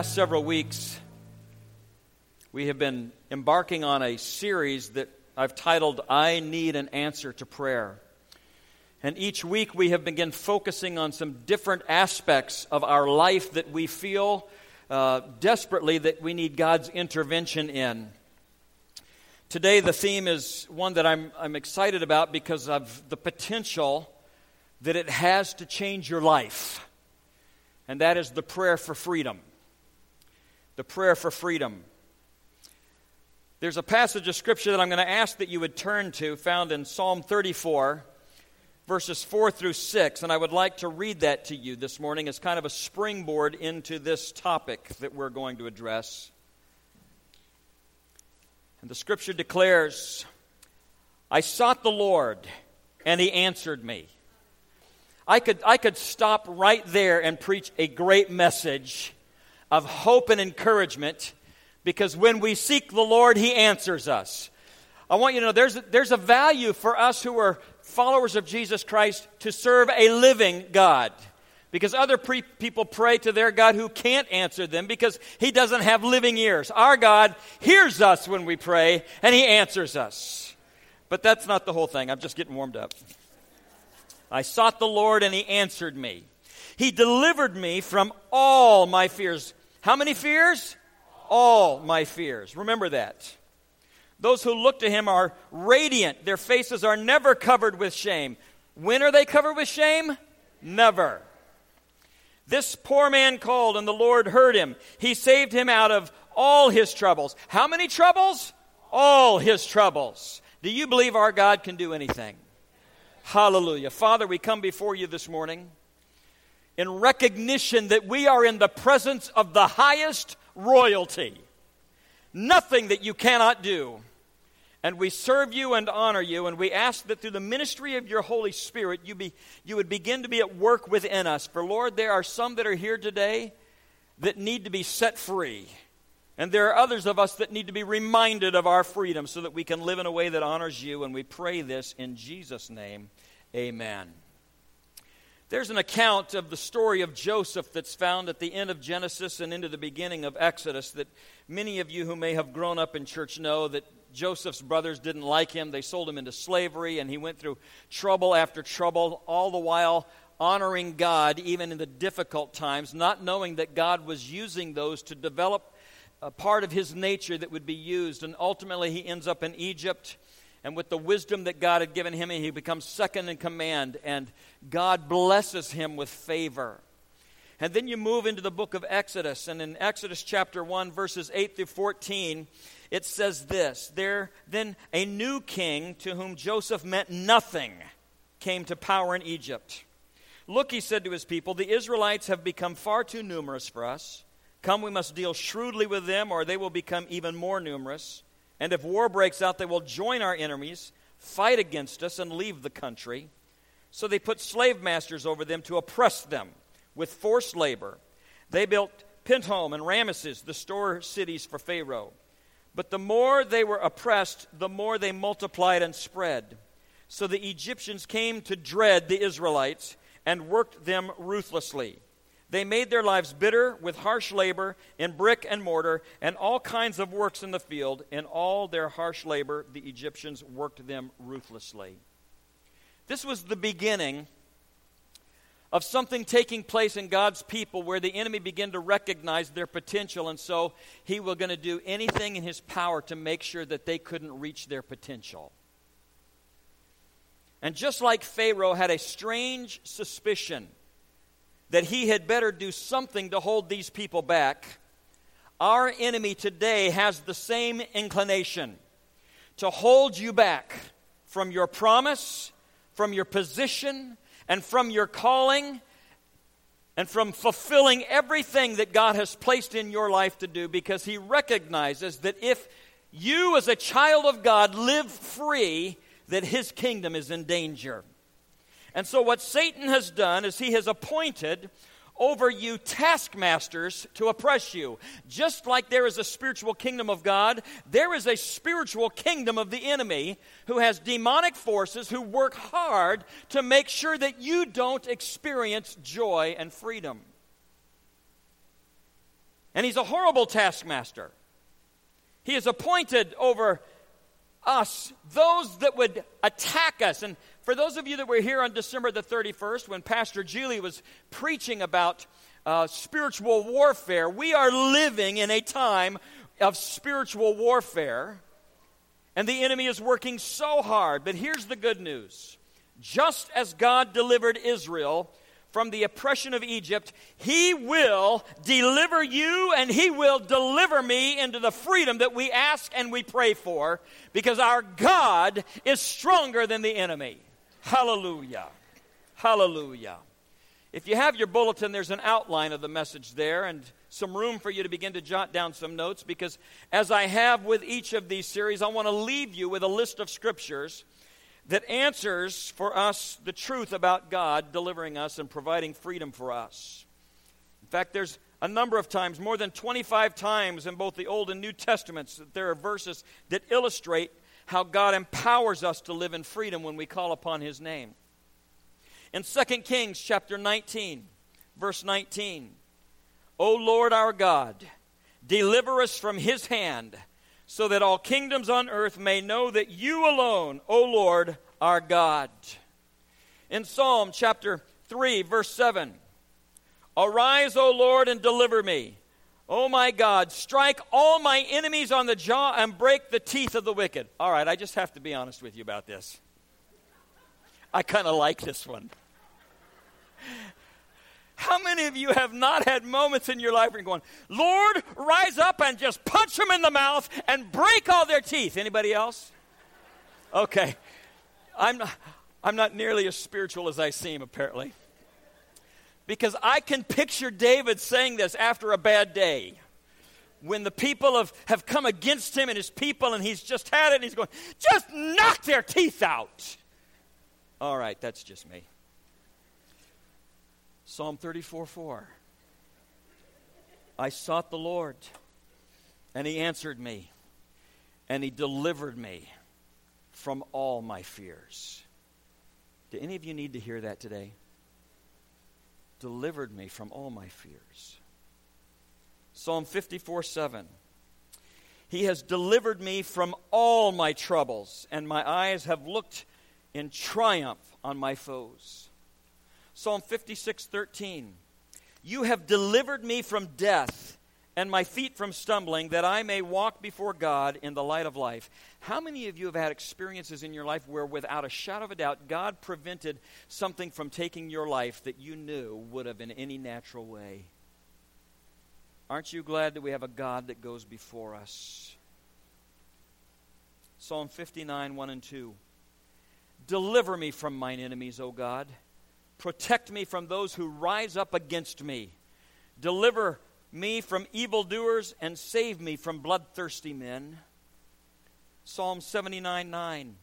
Past several weeks, we have been embarking on a series that I've titled I Need an Answer to Prayer. And each week we have begun focusing on some different aspects of our life that we feel uh, desperately that we need God's intervention in. Today, the theme is one that I'm, I'm excited about because of the potential that it has to change your life, and that is the prayer for freedom. The prayer for freedom. There's a passage of Scripture that I'm going to ask that you would turn to, found in Psalm 34, verses 4 through 6. And I would like to read that to you this morning as kind of a springboard into this topic that we're going to address. And the Scripture declares, I sought the Lord, and He answered me. I could, I could stop right there and preach a great message of hope and encouragement because when we seek the Lord, He answers us. I want you to know there's, there's a value for us who are followers of Jesus Christ to serve a living God. Because other pre- people pray to their God who can't answer them because He doesn't have living ears. Our God hears us when we pray and He answers us. But that's not the whole thing. I'm just getting warmed up. I sought the Lord and He answered me. He delivered me from all my fears. How many fears? All my fears. Remember that. Those who look to him are radiant. Their faces are never covered with shame. When are they covered with shame? Never. This poor man called, and the Lord heard him. He saved him out of all his troubles. How many troubles? All his troubles. Do you believe our God can do anything? Hallelujah. Father, we come before you this morning in recognition that we are in the presence of the highest royalty. Nothing that you cannot do. And we serve you and honor you, and we ask that through the ministry of your Holy Spirit, you, be, you would begin to be at work within us. For Lord, there are some that are here today that need to be set free. And there are others of us that need to be reminded of our freedom so that we can live in a way that honors you. And we pray this in Jesus' name. Amen. There's an account of the story of Joseph that's found at the end of Genesis and into the beginning of Exodus that many of you who may have grown up in church know that Joseph's brothers didn't like him. They sold him into slavery, and he went through trouble after trouble, all the while honoring God, even in the difficult times, not knowing that God was using those to develop a part of his nature that would be used. And ultimately, he ends up in Egypt and with the wisdom that God had given him, he becomes second in command, and God blesses him with favor. And then you move into the book of Exodus, and in Exodus chapter 1, verses 8 through 14, it says this There then a new king to whom Joseph meant nothing came to power in Egypt. Look, he said to his people, the Israelites have become far too numerous for us. Come, we must deal shrewdly with them, or they will become even more numerous. And if war breaks out, they will join our enemies, fight against us, and leave the country. So they put slave masters over them to oppress them with forced labor. They built Pithom and Ramesses, the store cities for Pharaoh. But the more they were oppressed, the more they multiplied and spread. So the Egyptians came to dread the Israelites and worked them ruthlessly. They made their lives bitter with harsh labor in brick and mortar and all kinds of works in the field. In all their harsh labor, the Egyptians worked them ruthlessly. This was the beginning of something taking place in God's people where the enemy began to recognize their potential, and so he was going to do anything in his power to make sure that they couldn't reach their potential. And just like Pharaoh had a strange suspicion that he had better do something to hold these people back, our enemy today has the same inclination to hold you back from your promise, from your position, and from your calling, and from fulfilling everything that God has placed in your life to do because he recognizes that if you, as a child of God, live free, that his kingdom is in danger. And so, what Satan has done is he has appointed over you taskmasters to oppress you. Just like there is a spiritual kingdom of God, there is a spiritual kingdom of the enemy who has demonic forces who work hard to make sure that you don't experience joy and freedom. And he's a horrible taskmaster. He is appointed over us, those that would attack us. And for those of you that were here on December the 31st, when Pastor Julie was preaching about uh, spiritual warfare, we are living in a time of spiritual warfare. And the enemy is working so hard. But here's the good news just as God delivered Israel from the oppression of Egypt, He will deliver you and He will deliver me into the freedom that we ask and we pray for because our God is stronger than the enemy. Hallelujah. Hallelujah. If you have your bulletin, there's an outline of the message there and some room for you to begin to jot down some notes because, as I have with each of these series, I want to leave you with a list of scriptures that answers for us the truth about God delivering us and providing freedom for us. In fact, there's a number of times, more than 25 times in both the Old and New Testaments, that there are verses that illustrate how God empowers us to live in freedom when we call upon His name. In 2 Kings chapter 19, verse 19, O Lord our God, deliver us from His hand so that all kingdoms on earth may know that you alone, O Lord, are God. In Psalm chapter 3, verse 7 Arise, O Lord, and deliver me. O my God, strike all my enemies on the jaw and break the teeth of the wicked. All right, I just have to be honest with you about this. I kind of like this one. How many of you have not had moments in your life where you're going, Lord, rise up and just punch them in the mouth and break all their teeth? Anybody else? Okay. I'm not, I'm not nearly as spiritual as I seem, apparently. Because I can picture David saying this after a bad day. When the people have, have come against him and his people, and he's just had it, and he's going, just knock their teeth out. All right, that's just me. Psalm 34 4. I sought the Lord, and he answered me, and he delivered me from all my fears. Do any of you need to hear that today? Delivered me from all my fears. Psalm 54 7. He has delivered me from all my troubles, and my eyes have looked in triumph on my foes. Psalm 56 13. You have delivered me from death and my feet from stumbling, that I may walk before God in the light of life. How many of you have had experiences in your life where, without a shadow of a doubt, God prevented something from taking your life that you knew would have in any natural way? Aren't you glad that we have a God that goes before us? Psalm 59 1 and 2. Deliver me from mine enemies, O God Protect me from those who rise up against me. Deliver me from evildoers and save me from bloodthirsty men. Psalm 79 9.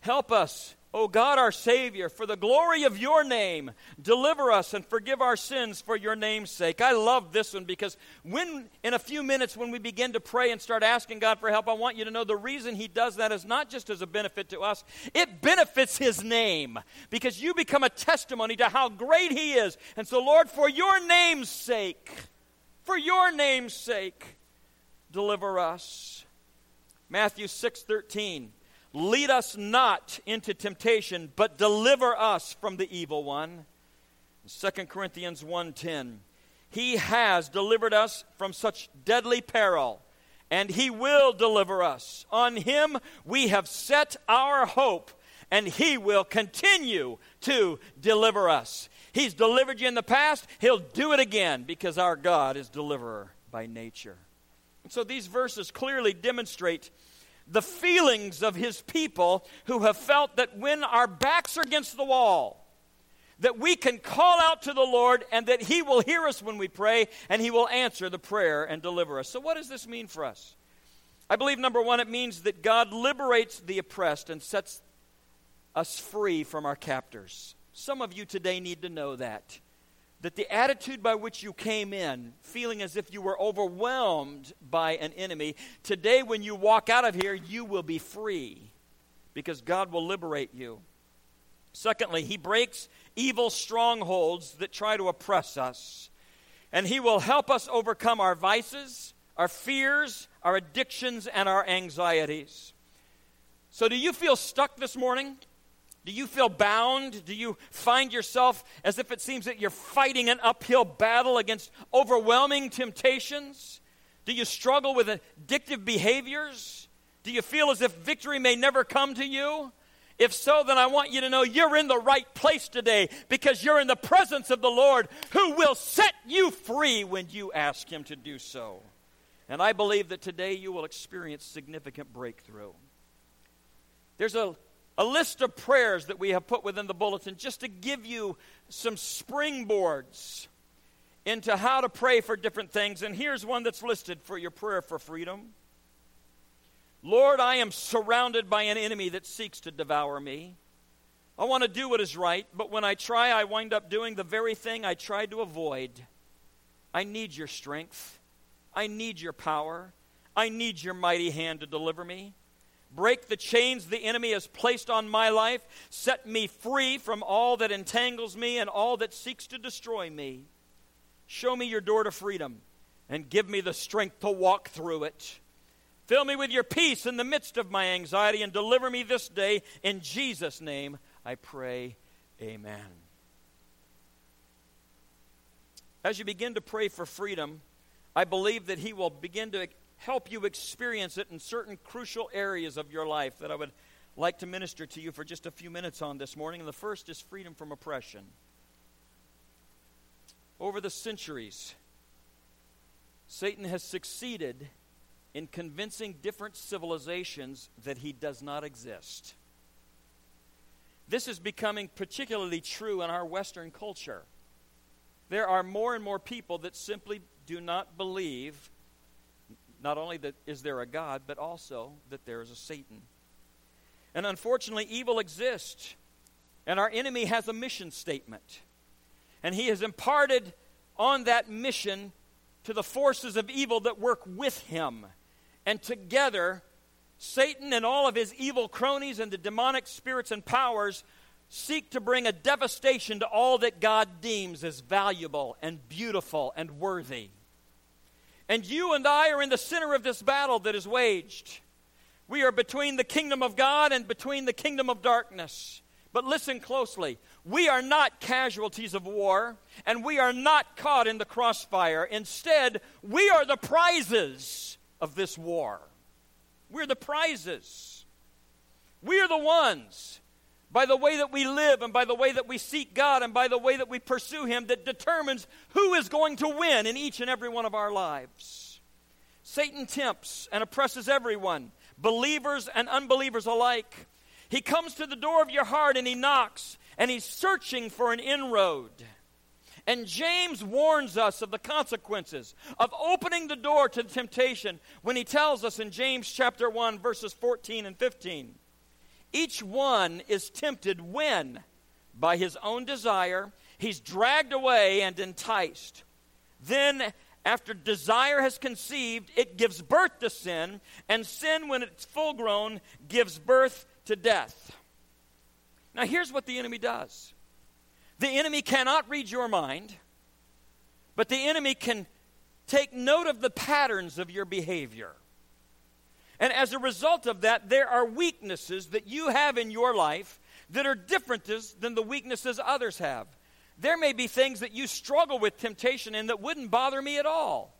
Help us O God, our Savior, for the glory of your name, deliver us and forgive our sins for your name's sake. I love this one because when, in a few minutes, when we begin to pray and start asking God for help, I want you to know the reason He does that is not just as a benefit to us, it benefits His name because you become a testimony to how great He is. And so, Lord, for your name's sake, for your name's sake, deliver us. Matthew 6 13. Lead us not into temptation, but deliver us from the evil one. 2 Corinthians 1:10 He has delivered us from such deadly peril, and he will deliver us. On him we have set our hope, and he will continue to deliver us. He's delivered you in the past, he'll do it again because our God is deliverer by nature. And so these verses clearly demonstrate the feelings of his people who have felt that when our backs are against the wall, that we can call out to the Lord and that he will hear us when we pray and he will answer the prayer and deliver us. So, what does this mean for us? I believe, number one, it means that God liberates the oppressed and sets us free from our captors. Some of you today need to know that that the attitude by which you came in, feeling as if you were overwhelmed by an enemy, today when you walk out of here, you will be free because God will liberate you. Secondly, He breaks evil strongholds that try to oppress us. and He will help us overcome our vices, our fears, our addictions, and our anxieties. So, do you feel stuck this morning? Do you feel bound? Do you find yourself as if it seems that you're fighting an uphill battle against overwhelming temptations? Do you struggle with addictive behaviors? Do you feel as if victory may never come to you? If so, then I want you to know you're in the right place today because you're in the presence of the Lord who will set you free when you ask Him to do so. And I believe that today you will experience significant breakthrough. There's a, a list of prayers that we have put within the bulletin just to give you some springboards into how to pray for different things. And here's one that's listed for your prayer for freedom. Lord, I am surrounded by an enemy that seeks to devour me. I want to do what is right, but when I try, I wind up doing the very thing I tried to avoid. I need your strength. I need your power. I need your mighty hand to deliver me. Break the chains the enemy has placed on my life. Set me free from all that entangles me and all that seeks to destroy me. Show me your door to freedom and give me the strength to walk through it. Fill me with your peace in the midst of my anxiety and deliver me this day. In Jesus' name, I pray. Amen. As you begin to pray for freedom, I believe that He will begin to help you experience it in certain crucial areas of your life that I would like to minister to you for just a few minutes on this morning. And the first is freedom from oppression. Over the centuries, Satan has succeeded in convincing different civilizations that he does not exist. This is becoming particularly true in our Western culture. There are more and more people that simply do not believe not only that is there a God, but also that there is a Satan. And unfortunately, evil exists. And our enemy has a mission statement. And he has imparted on that mission to the forces of evil that work with him. And together, Satan and all of his evil cronies and the demonic spirits and powers seek to bring a devastation to all that God deems as valuable and beautiful and worthy. And you and I are in the center of this battle that is waged. We are between the kingdom of God and between the kingdom of darkness. But listen closely. We are not casualties of war, and we are not caught in the crossfire. Instead, we are the prizes of this war. We're the prizes. We are the ones, by the way that we live and by the way that we seek God and by the way that we pursue Him, that determines who is going to win in each and every one of our lives. Satan tempts and oppresses everyone, believers and unbelievers alike. He comes to the door of your heart and he knocks, and he's searching for an inroad. And James warns us of the consequences of opening the door to temptation when he tells us in James chapter 1 verses 14 and 15. Each one is tempted when by his own desire he's dragged away and enticed. Then after desire has conceived, it gives birth to sin, and sin, when it's full grown, gives birth to death. Now, here's what the enemy does the enemy cannot read your mind, but the enemy can take note of the patterns of your behavior. And as a result of that, there are weaknesses that you have in your life that are different than the weaknesses others have. There may be things that you struggle with temptation in that wouldn't bother me at all.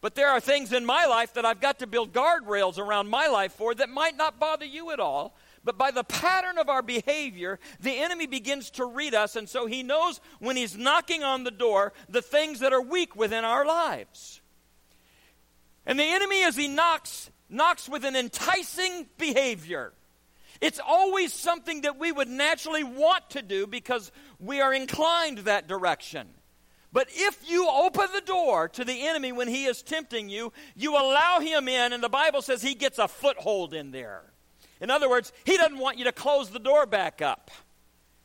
But there are things in my life that I've got to build guardrails around my life for that might not bother you at all but by the pattern of our behavior, the enemy begins to read us, and so he knows when he's knocking on the door the things that are weak within our lives. And the enemy, as he knocks, knocks with an enticing behavior. It's always something that we would naturally want to do because we are inclined that direction. But if you open the door to the enemy when he is tempting you, you allow him in, and the Bible says he gets a foothold in there. In other words, he doesn't want you to close the door back up.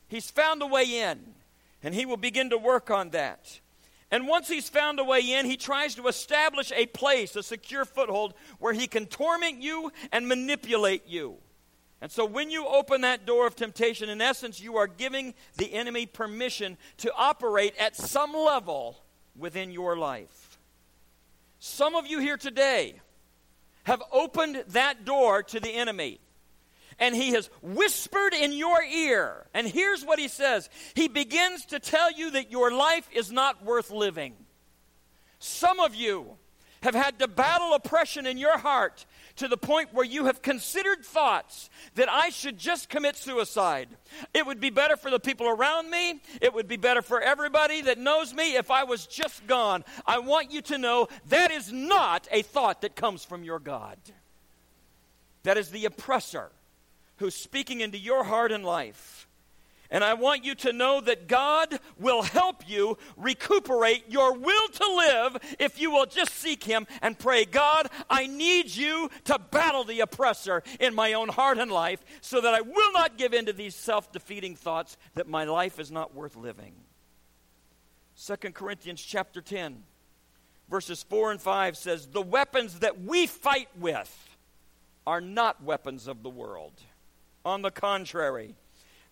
He's found a way in, and he will begin to work on that. And once he's found a way in, he tries to establish a place, a secure foothold, where he can torment you and manipulate you. And so when you open that door of temptation, in essence, you are giving the enemy permission to operate at some level within your life. Some of you here today have opened that door to the enemy. And he has whispered in your ear. And here's what he says He begins to tell you that your life is not worth living. Some of you have had to battle oppression in your heart to the point where you have considered thoughts that I should just commit suicide. It would be better for the people around me. It would be better for everybody that knows me if I was just gone. I want you to know that is not a thought that comes from your God. That is the oppressor who's speaking into your heart and life. And I want you to know that God will help you recuperate your will to live if you will just seek Him and pray, God, I need you to battle the oppressor in my own heart and life so that I will not give in to these self defeating thoughts that my life is not worth living. 2 Corinthians chapter 10, verses 4 and 5 says, The weapons that we fight with are not weapons of the world. On the contrary,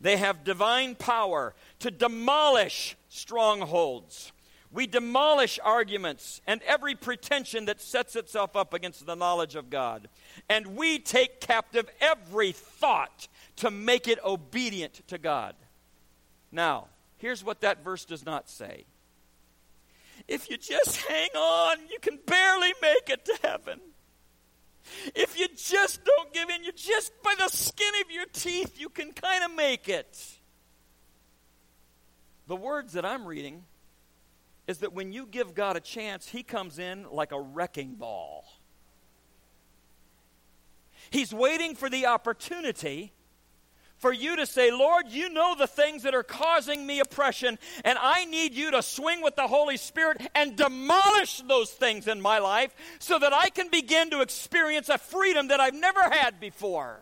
they have divine power to demolish strongholds. We demolish arguments and every pretension that sets itself up against the knowledge of God. And we take captive every thought to make it obedient to God. Now, here's what that verse does not say. If you just hang on, you can barely make it to heaven. If you just don't give in, you just by the skin of your teeth, you can kind of make it. The words that I'm reading is that when you give God a chance, He comes in like a wrecking ball. He's waiting for the opportunity for you to say, Lord, you know the things that are causing me oppression, and I need you to swing with the Holy Spirit and demolish those things in my life so that I can begin to experience a freedom that I've never had before.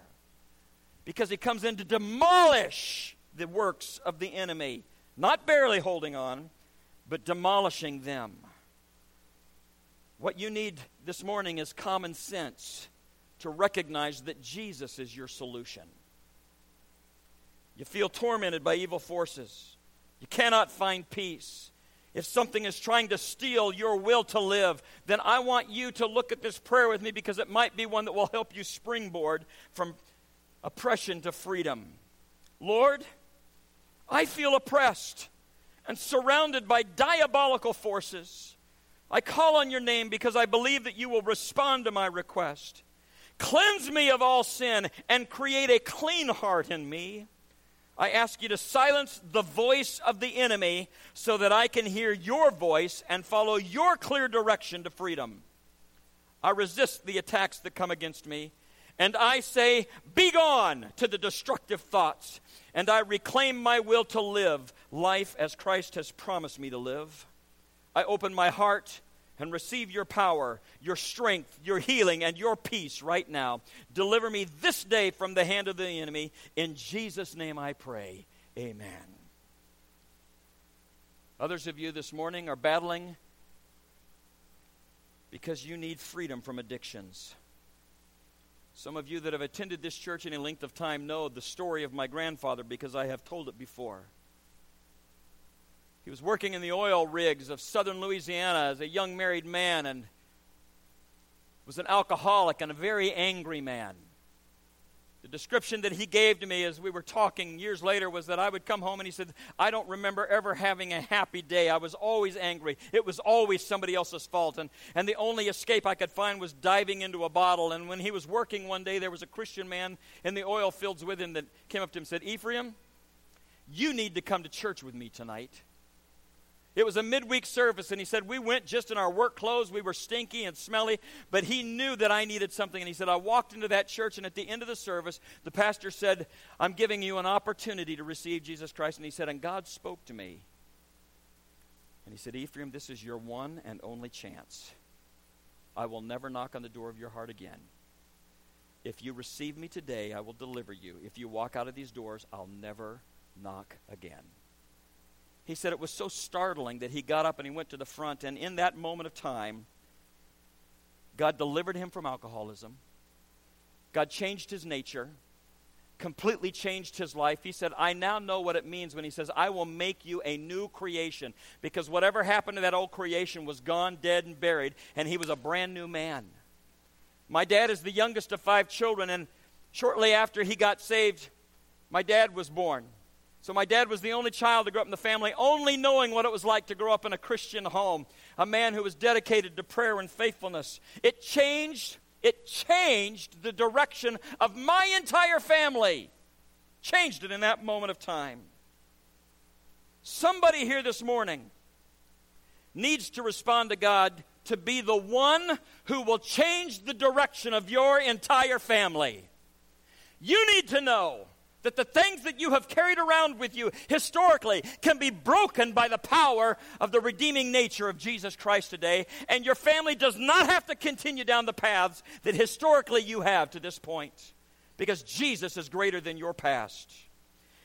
Because He comes in to demolish the works of the enemy, not barely holding on, but demolishing them. What you need this morning is common sense to recognize that Jesus is your solution. You feel tormented by evil forces. You cannot find peace. If something is trying to steal your will to live, then I want you to look at this prayer with me because it might be one that will help you springboard from oppression to freedom. Lord, I feel oppressed and surrounded by diabolical forces. I call on your name because I believe that you will respond to my request. Cleanse me of all sin and create a clean heart in me. I ask you to silence the voice of the enemy so that I can hear your voice and follow your clear direction to freedom. I resist the attacks that come against me, and I say, Begone to the destructive thoughts, and I reclaim my will to live life as Christ has promised me to live. I open my heart and receive your power, your strength, your healing, and your peace right now. Deliver me this day from the hand of the enemy. In Jesus' name I pray. Amen. Others of you this morning are battling because you need freedom from addictions. Some of you that have attended this church any length of time know the story of my grandfather because I have told it before. He was working in the oil rigs of southern Louisiana as a young married man and was an alcoholic and a very angry man. The description that he gave to me as we were talking years later was that I would come home and he said, I don't remember ever having a happy day. I was always angry. It was always somebody else's fault. And, and the only escape I could find was diving into a bottle. And when he was working one day, there was a Christian man in the oil fields with him that came up to him and said, Ephraim, you need to come to church with me tonight. It was a midweek service, and he said, We went just in our work clothes. We were stinky and smelly, but he knew that I needed something. And he said, I walked into that church, and at the end of the service, the pastor said, I'm giving you an opportunity to receive Jesus Christ. And he said, And God spoke to me. And he said, Ephraim, this is your one and only chance. I will never knock on the door of your heart again. If you receive me today, I will deliver you. If you walk out of these doors, I'll never knock again. He said it was so startling that he got up and he went to the front, and in that moment of time, God delivered him from alcoholism. God changed his nature. completely changed his life. He said, I now know what it means when he says, I will make you a new creation. Because whatever happened to that old creation was gone, dead, and buried, and he was a brand new man. My dad is the youngest of five children, and shortly after he got saved, my dad was born. So my dad was the only child to grow up in the family, only knowing what it was like to grow up in a Christian home, a man who was dedicated to prayer and faithfulness. It changed, it changed the direction of my entire family. Changed it in that moment of time. Somebody here this morning needs to respond to God to be the one who will change the direction of your entire family. You need to know that the things that you have carried around with you historically can be broken by the power of the redeeming nature of Jesus Christ today, and your family does not have to continue down the paths that historically you have to this point, because Jesus is greater than your past.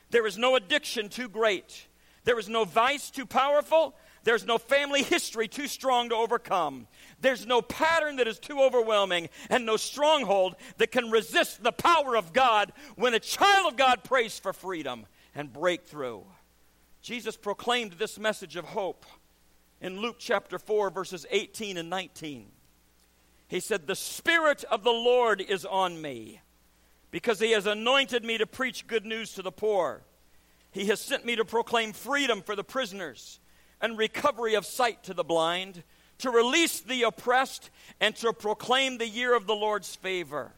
There is no addiction too great, there is no vice too powerful, there's no family history too strong to overcome. There's no pattern that is too overwhelming and no stronghold that can resist the power of God when a child of God prays for freedom and breakthrough. Jesus proclaimed this message of hope in Luke chapter 4, verses 18 and 19. He said, The Spirit of the Lord is on me because he has anointed me to preach good news to the poor. He has sent me to proclaim freedom for the prisoners and recovery of sight to the blind to release the oppressed, and to proclaim the year of the Lord's favor.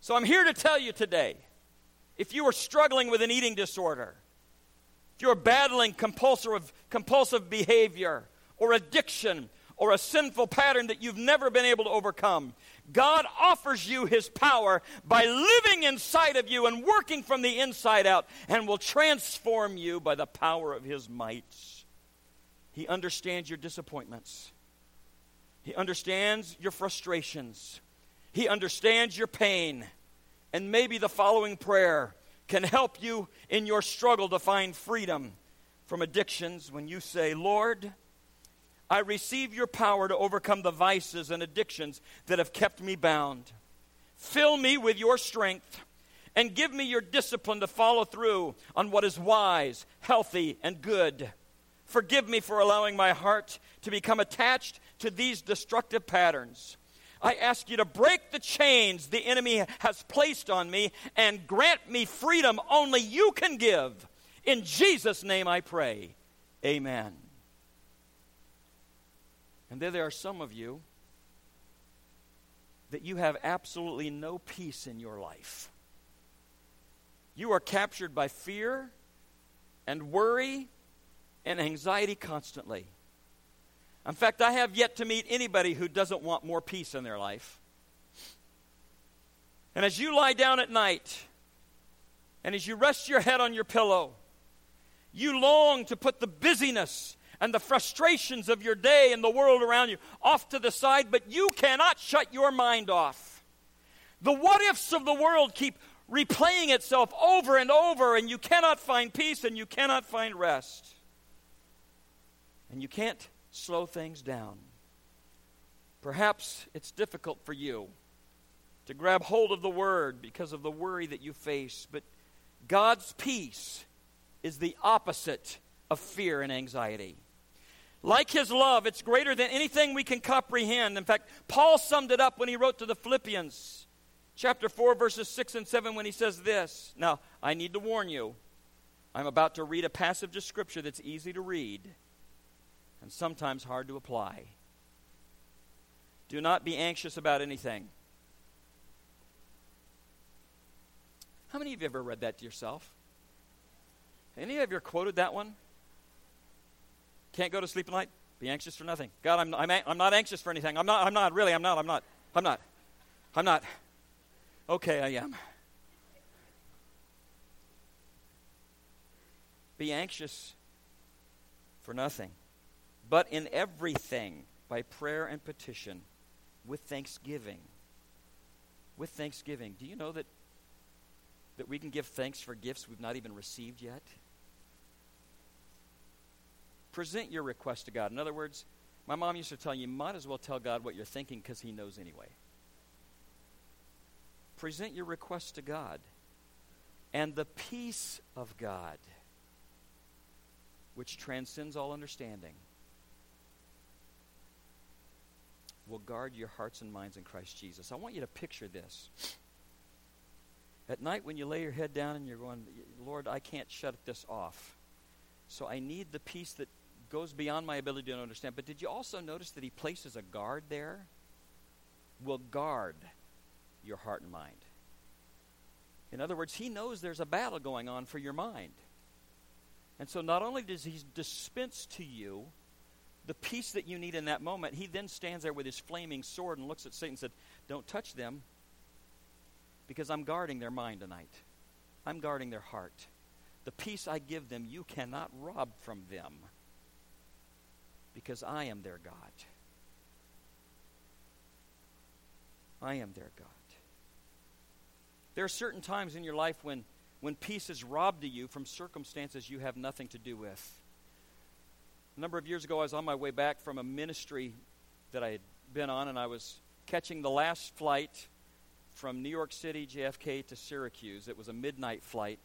So I'm here to tell you today if you are struggling with an eating disorder, if you're battling compulsive, compulsive behavior or addiction or a sinful pattern that you've never been able to overcome, God offers you His power by living inside of you and working from the inside out and will transform you by the power of His might. He understands your disappointments. He understands your frustrations. He understands your pain. And maybe the following prayer can help you in your struggle to find freedom from addictions when you say, Lord, I receive your power to overcome the vices and addictions that have kept me bound. Fill me with your strength and give me your discipline to follow through on what is wise, healthy, and good. Forgive me for allowing my heart to become attached to these destructive patterns. I ask you to break the chains the enemy has placed on me and grant me freedom only you can give. In Jesus' name I pray. Amen. And there, there are some of you that you have absolutely no peace in your life. You are captured by fear and worry and anxiety constantly. In fact, I have yet to meet anybody who doesn't want more peace in their life. And as you lie down at night, and as you rest your head on your pillow, you long to put the busyness and the frustrations of your day and the world around you off to the side, but you cannot shut your mind off. The what ifs of the world keep replaying itself over and over, and you cannot find peace and you cannot find rest. And you can't slow things down. Perhaps it's difficult for you to grab hold of the word because of the worry that you face, but God's peace is the opposite of fear and anxiety. Like his love, it's greater than anything we can comprehend. In fact, Paul summed it up when he wrote to the Philippians, chapter 4, verses 6 and 7, when he says this. Now, I need to warn you, I'm about to read a passage of Scripture that's easy to read and sometimes hard to apply. Do not be anxious about anything. How many of you ever read that to yourself? Any of you ever quoted that one? Can't go to sleep at night? Be anxious for nothing. God, I'm, I'm, I'm not anxious for anything. I'm not, I'm not, really, I'm not, I'm not, I'm not, I'm not. Okay, I am. Be anxious for nothing but in everything by prayer and petition with thanksgiving. With thanksgiving. Do you know that, that we can give thanks for gifts we've not even received yet? Present your request to God. In other words, my mom used to tell you, you might as well tell God what you're thinking because He knows anyway. Present your request to God. And the peace of God, which transcends all understanding, will guard your hearts and minds in Christ Jesus. I want you to picture this. At night, when you lay your head down and you're going, Lord, I can't shut this off. So I need the peace that goes beyond my ability to understand. But did you also notice that He places a guard there? Will guard your heart and mind. In other words, He knows there's a battle going on for your mind. And so not only does He dispense to you the peace that you need in that moment, He then stands there with His flaming sword and looks at Satan and said, Don't touch them because I'm guarding their mind tonight. I'm guarding their heart. The peace I give them, you cannot rob from them because I am their God. I am their God. There are certain times in your life when, when peace is robbed to you from circumstances you have nothing to do with. A number of years ago, I was on my way back from a ministry that I had been on, and I was catching the last flight from New York City, JFK, to Syracuse. It was a midnight flight.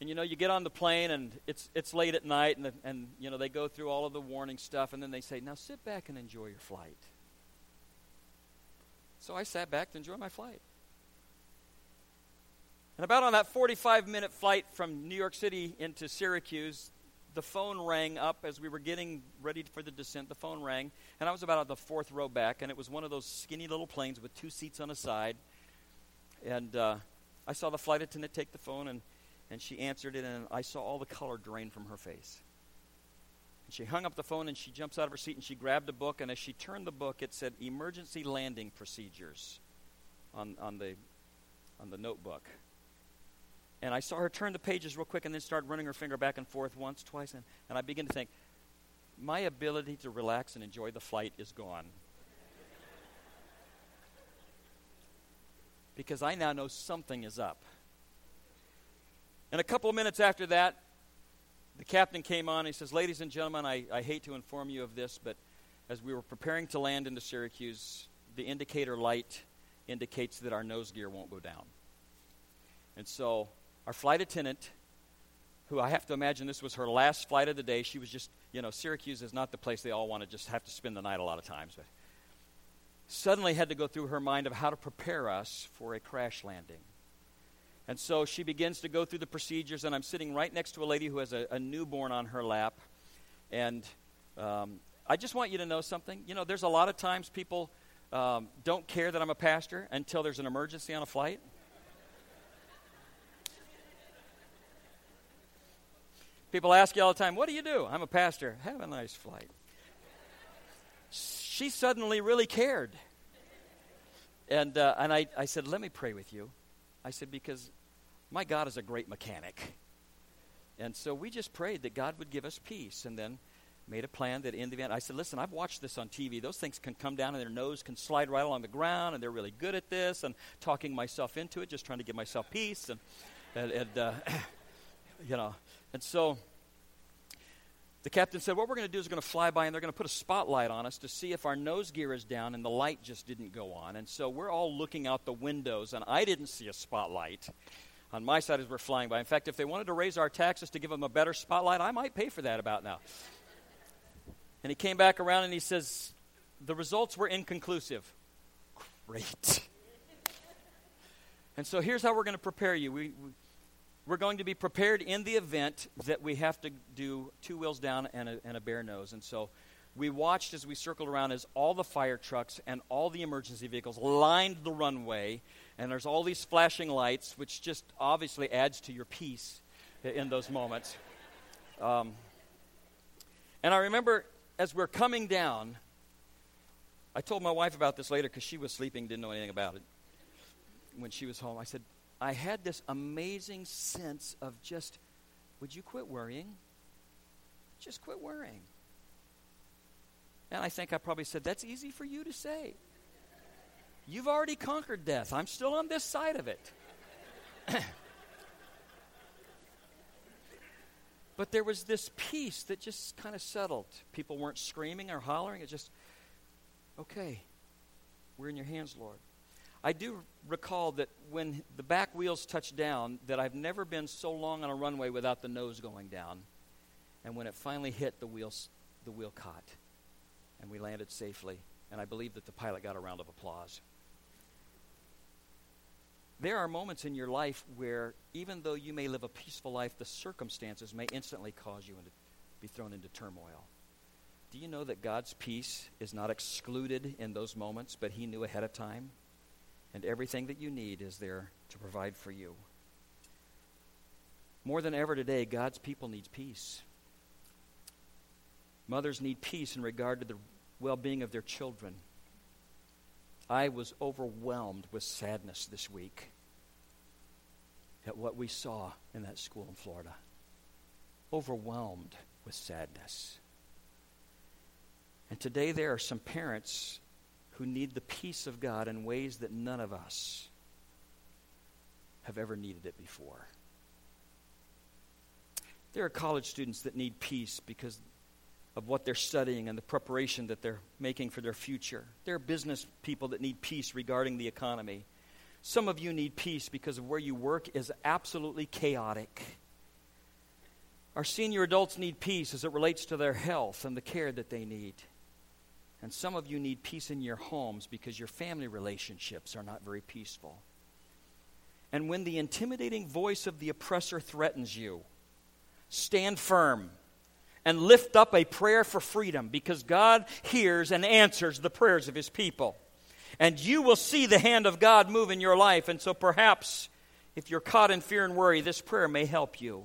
And you know, you get on the plane and it's, it's late at night, and, the, and you know, they go through all of the warning stuff, and then they say, Now sit back and enjoy your flight. So I sat back to enjoy my flight. And about on that 45 minute flight from New York City into Syracuse, the phone rang up as we were getting ready for the descent. The phone rang, and I was about on the fourth row back, and it was one of those skinny little planes with two seats on a side. And uh, I saw the flight attendant take the phone, and, and she answered it, and I saw all the color drain from her face. And she hung up the phone, and she jumps out of her seat, and she grabbed a book, and as she turned the book, it said Emergency Landing Procedures on, on, the, on the notebook. And I saw her turn the pages real quick and then start running her finger back and forth once, twice, and, and I begin to think, my ability to relax and enjoy the flight is gone. because I now know something is up. And a couple of minutes after that, the captain came on. He says, Ladies and gentlemen, I, I hate to inform you of this, but as we were preparing to land into Syracuse, the indicator light indicates that our nose gear won't go down. And so our flight attendant, who I have to imagine this was her last flight of the day, she was just, you know, Syracuse is not the place they all want to just have to spend the night a lot of times, but suddenly had to go through her mind of how to prepare us for a crash landing. And so she begins to go through the procedures, and I'm sitting right next to a lady who has a, a newborn on her lap. And um, I just want you to know something. You know, there's a lot of times people um, don't care that I'm a pastor until there's an emergency on a flight. People ask you all the time, What do you do? I'm a pastor. Have a nice flight. She suddenly really cared. And, uh, and I, I said, Let me pray with you. I said, Because my God is a great mechanic. And so we just prayed that God would give us peace and then made a plan that in the event, I said, Listen, I've watched this on TV. Those things can come down and their nose can slide right along the ground, and they're really good at this. And talking myself into it, just trying to give myself peace. And, and, and uh, you know, and so the captain said, What we're going to do is we're going to fly by and they're going to put a spotlight on us to see if our nose gear is down, and the light just didn't go on. And so we're all looking out the windows, and I didn't see a spotlight on my side as we're flying by. In fact, if they wanted to raise our taxes to give them a better spotlight, I might pay for that about now. And he came back around and he says, The results were inconclusive. Great. and so here's how we're going to prepare you. We, we we're going to be prepared in the event that we have to do two wheels down and a, and a bare nose. And so we watched as we circled around as all the fire trucks and all the emergency vehicles lined the runway. And there's all these flashing lights, which just obviously adds to your peace in those moments. Um, and I remember as we're coming down, I told my wife about this later because she was sleeping, didn't know anything about it. When she was home, I said, I had this amazing sense of just, would you quit worrying? Just quit worrying. And I think I probably said, that's easy for you to say. You've already conquered death. I'm still on this side of it. but there was this peace that just kind of settled. People weren't screaming or hollering. It just, okay, we're in your hands, Lord. I do recall that when the back wheels touched down, that I've never been so long on a runway without the nose going down. And when it finally hit, the wheels, the wheel caught, and we landed safely. And I believe that the pilot got a round of applause. There are moments in your life where, even though you may live a peaceful life, the circumstances may instantly cause you to be thrown into turmoil. Do you know that God's peace is not excluded in those moments, but He knew ahead of time? And everything that you need is there to provide for you. More than ever today, God's people need peace. Mothers need peace in regard to the well being of their children. I was overwhelmed with sadness this week at what we saw in that school in Florida. Overwhelmed with sadness. And today there are some parents who need the peace of God in ways that none of us have ever needed it before. There are college students that need peace because of what they're studying and the preparation that they're making for their future. There are business people that need peace regarding the economy. Some of you need peace because of where you work is absolutely chaotic. Our senior adults need peace as it relates to their health and the care that they need. And some of you need peace in your homes because your family relationships are not very peaceful. And when the intimidating voice of the oppressor threatens you, stand firm and lift up a prayer for freedom because God hears and answers the prayers of his people. And you will see the hand of God move in your life. And so perhaps if you're caught in fear and worry, this prayer may help you.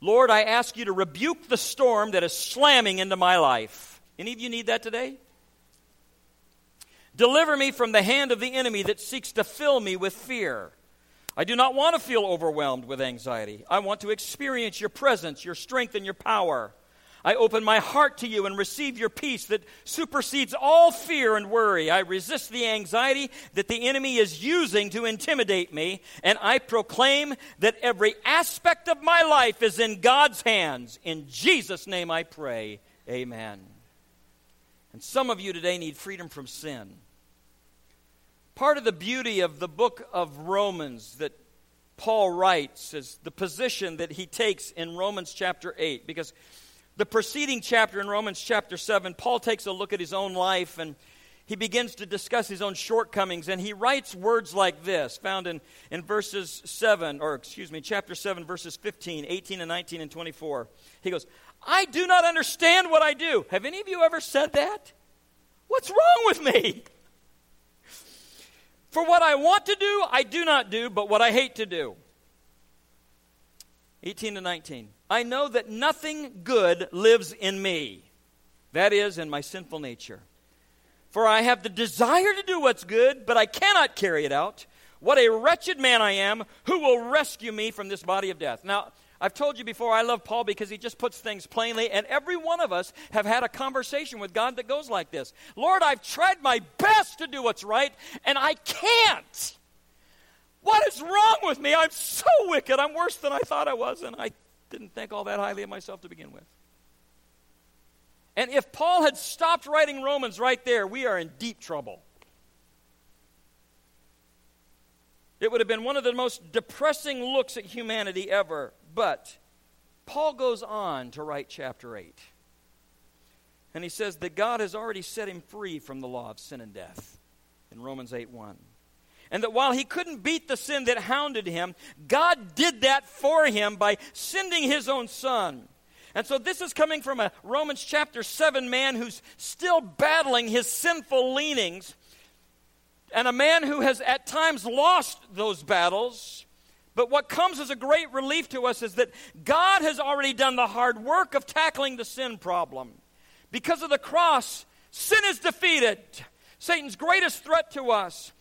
Lord, I ask you to rebuke the storm that is slamming into my life. Any of you need that today? Deliver me from the hand of the enemy that seeks to fill me with fear. I do not want to feel overwhelmed with anxiety. I want to experience your presence, your strength, and your power. I open my heart to you and receive your peace that supersedes all fear and worry. I resist the anxiety that the enemy is using to intimidate me, and I proclaim that every aspect of my life is in God's hands. In Jesus' name I pray. Amen. And some of you today need freedom from sin. Part of the beauty of the book of Romans that Paul writes is the position that he takes in Romans chapter 8. Because the preceding chapter in Romans chapter 7, Paul takes a look at his own life and he begins to discuss his own shortcomings. And he writes words like this, found in, in verses 7, or excuse me, chapter 7, verses 15, 18, and 19, and 24. He goes, I do not understand what I do. Have any of you ever said that? What's wrong with me? For what I want to do, I do not do, but what I hate to do. 18 to 19. I know that nothing good lives in me, that is, in my sinful nature. For I have the desire to do what's good, but I cannot carry it out. What a wretched man I am! Who will rescue me from this body of death? Now, I've told you before, I love Paul because he just puts things plainly, and every one of us have had a conversation with God that goes like this Lord, I've tried my best to do what's right, and I can't. What is wrong with me? I'm so wicked. I'm worse than I thought I was, and I didn't think all that highly of myself to begin with. And if Paul had stopped writing Romans right there, we are in deep trouble. It would have been one of the most depressing looks at humanity ever. But Paul goes on to write chapter 8. And he says that God has already set him free from the law of sin and death in Romans 8 1. And that while he couldn't beat the sin that hounded him, God did that for him by sending his own son. And so this is coming from a Romans chapter 7 man who's still battling his sinful leanings, and a man who has at times lost those battles but what comes as a great relief to us is that God has already done the hard work of tackling the sin problem. Because of the cross, sin is defeated. Satan's greatest threat to us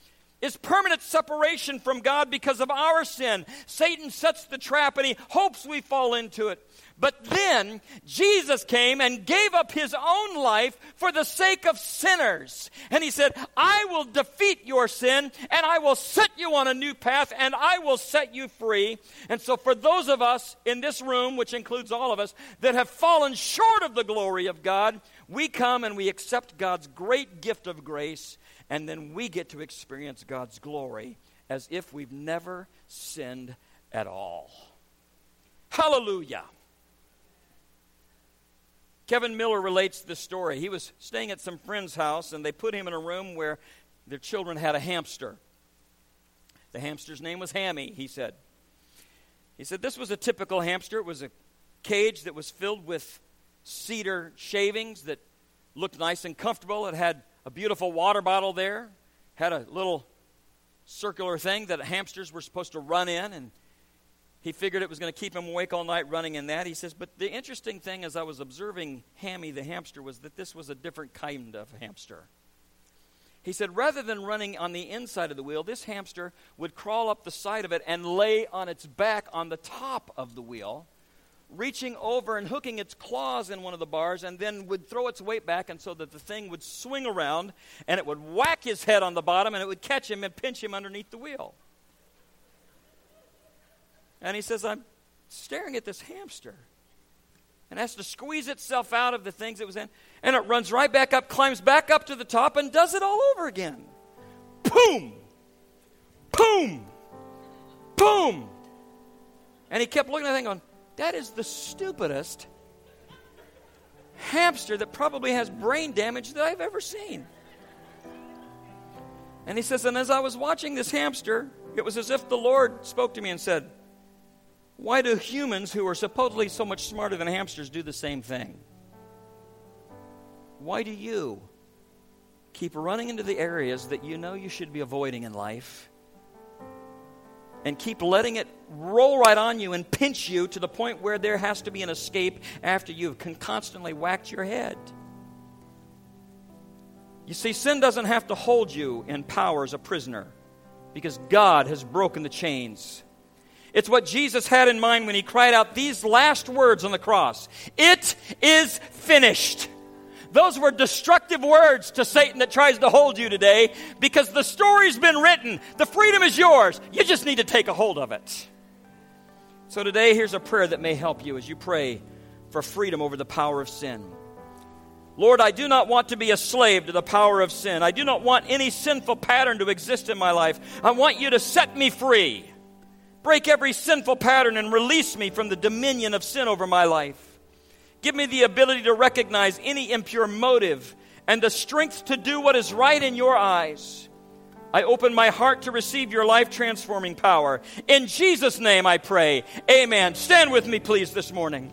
is permanent separation from God because of our sin. Satan sets the trap and he hopes we fall into it. But then Jesus came and gave up his own life for the sake of sinners. And he said, I will defeat your sin and I will set you on a new path and I will set you free. And so, for those of us in this room, which includes all of us, that have fallen short of the glory of God, we come and we accept God's great gift of grace and then we get to experience God's glory as if we've never sinned at all. Hallelujah. Kevin Miller relates this story. He was staying at some friend's house, and they put him in a room where their children had a hamster. The hamster's name was Hammy, he said. He said this was a typical hamster. It was a cage that was filled with cedar shavings that looked nice and comfortable. It had a beautiful water bottle there, had a little circular thing that hamsters were supposed to run in, and he figured it was going to keep him awake all night running in that. He says, but the interesting thing as I was observing Hammy the hamster was that this was a different kind of hamster. He said, rather than running on the inside of the wheel, this hamster would crawl up the side of it and lay on its back on the top of the wheel, reaching over and hooking its claws in one of the bars, and then would throw its weight back, and so that the thing would swing around, and it would whack his head on the bottom, and it would catch him and pinch him underneath the wheel. And he says, I'm staring at this hamster. And has to squeeze itself out of the things it was in. And it runs right back up, climbs back up to the top, and does it all over again. Boom! Boom! Boom! And he kept looking at the thing going, That is the stupidest hamster that probably has brain damage that I've ever seen. And he says, And as I was watching this hamster, it was as if the Lord spoke to me and said, why do humans who are supposedly so much smarter than hamsters do the same thing? Why do you keep running into the areas that you know you should be avoiding in life and keep letting it roll right on you and pinch you to the point where there has to be an escape after you've constantly whacked your head? You see, sin doesn't have to hold you in power as a prisoner because God has broken the chains. It's what Jesus had in mind when he cried out these last words on the cross It is finished. Those were destructive words to Satan that tries to hold you today because the story's been written. The freedom is yours. You just need to take a hold of it. So today, here's a prayer that may help you as you pray for freedom over the power of sin. Lord, I do not want to be a slave to the power of sin. I do not want any sinful pattern to exist in my life. I want you to set me free. Break every sinful pattern and release me from the dominion of sin over my life. Give me the ability to recognize any impure motive and the strength to do what is right in your eyes. I open my heart to receive your life transforming power. In Jesus' name I pray. Amen. Stand with me, please, this morning.